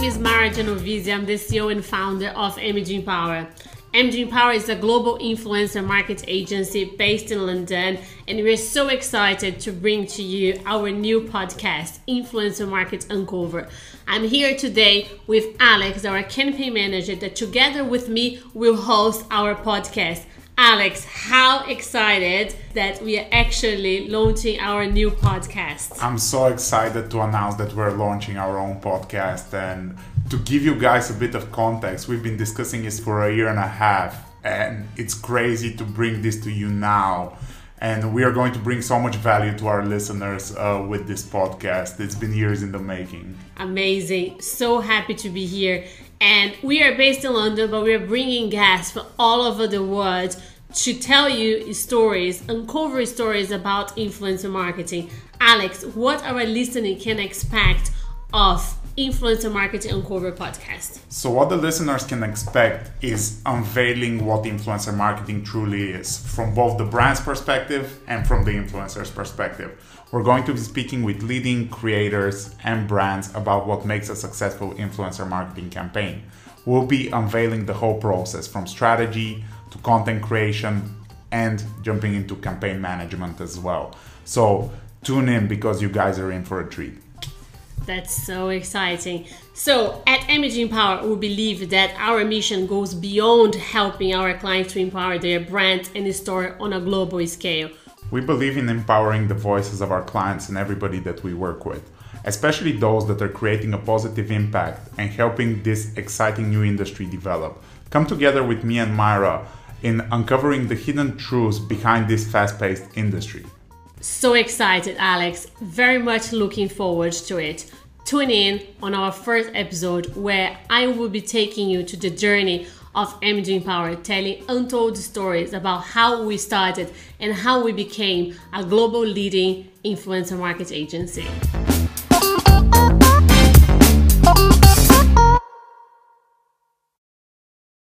I'm the CEO and founder of Imaging Power. Imaging Power is a global influencer market agency based in London, and we're so excited to bring to you our new podcast, Influencer Market Uncover. I'm here today with Alex, our campaign manager, that together with me will host our podcast. Alex, how excited that we are actually launching our new podcast. I'm so excited to announce that we're launching our own podcast. And to give you guys a bit of context, we've been discussing this for a year and a half, and it's crazy to bring this to you now. And we are going to bring so much value to our listeners uh, with this podcast. It's been years in the making. Amazing. So happy to be here. And we are based in London, but we are bringing guests from all over the world to tell you stories, uncover stories about influencer marketing. Alex, what our listening can expect of Influencer Marketing Uncover podcast? So, what the listeners can expect is unveiling what influencer marketing truly is from both the brand's perspective and from the influencer's perspective. We're going to be speaking with leading creators and brands about what makes a successful influencer marketing campaign. We'll be unveiling the whole process from strategy to content creation and jumping into campaign management as well. So, tune in because you guys are in for a treat. That's so exciting. So, at Imaging Power, we believe that our mission goes beyond helping our clients to empower their brand and store on a global scale. We believe in empowering the voices of our clients and everybody that we work with, especially those that are creating a positive impact and helping this exciting new industry develop. Come together with me and Myra in uncovering the hidden truths behind this fast paced industry. So excited, Alex. Very much looking forward to it. Tune in on our first episode where I will be taking you to the journey of Imaging Power, telling untold stories about how we started and how we became a global leading influencer market agency.